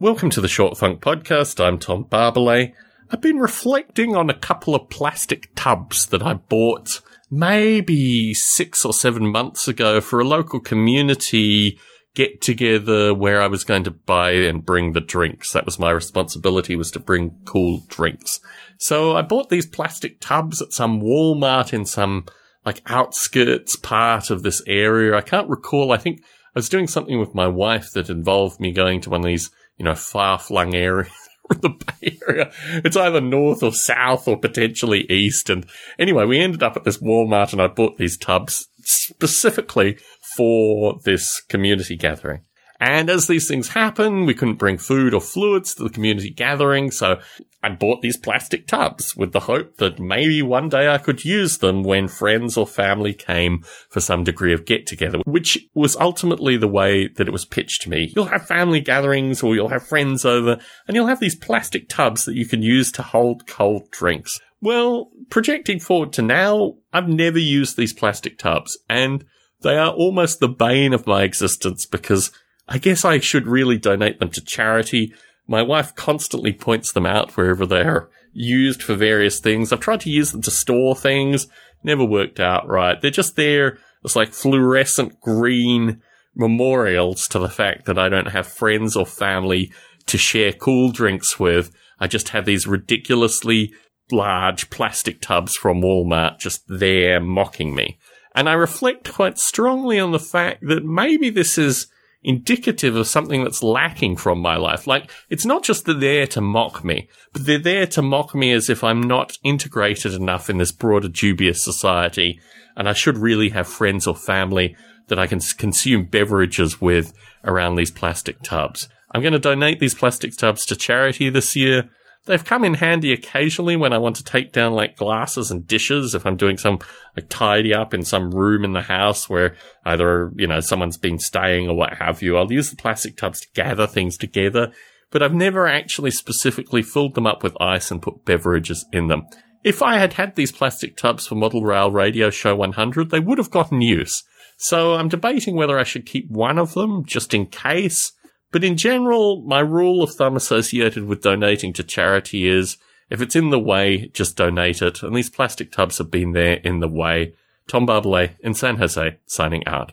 Welcome to the Short Funk Podcast. I'm Tom Barbalet. I've been reflecting on a couple of plastic tubs that I bought maybe six or seven months ago for a local community get together where I was going to buy and bring the drinks. That was my responsibility was to bring cool drinks. So I bought these plastic tubs at some Walmart in some like outskirts part of this area. I can't recall. I think I was doing something with my wife that involved me going to one of these you know, far flung area. the Bay Area. It's either north or south or potentially east. And anyway, we ended up at this Walmart and I bought these tubs specifically for this community gathering. And as these things happen, we couldn't bring food or fluids to the community gathering, so I bought these plastic tubs with the hope that maybe one day I could use them when friends or family came for some degree of get together, which was ultimately the way that it was pitched to me. You'll have family gatherings or you'll have friends over and you'll have these plastic tubs that you can use to hold cold drinks. Well, projecting forward to now, I've never used these plastic tubs and they are almost the bane of my existence because I guess I should really donate them to charity. My wife constantly points them out wherever they're used for various things. I've tried to use them to store things, never worked out right. They're just there as like fluorescent green memorials to the fact that I don't have friends or family to share cool drinks with. I just have these ridiculously large plastic tubs from Walmart just there mocking me. And I reflect quite strongly on the fact that maybe this is indicative of something that's lacking from my life. Like, it's not just they're there to mock me, but they're there to mock me as if I'm not integrated enough in this broader dubious society. And I should really have friends or family that I can consume beverages with around these plastic tubs. I'm going to donate these plastic tubs to charity this year. They've come in handy occasionally when I want to take down like glasses and dishes if I'm doing some like tidy up in some room in the house where either, you know, someone's been staying or what have you. I'll use the plastic tubs to gather things together, but I've never actually specifically filled them up with ice and put beverages in them. If I had had these plastic tubs for Model Rail Radio Show 100, they would have gotten use. So I'm debating whether I should keep one of them just in case but in general, my rule of thumb associated with donating to charity is if it's in the way, just donate it. And these plastic tubs have been there in the way. Tom Barbalet in San Jose, signing out.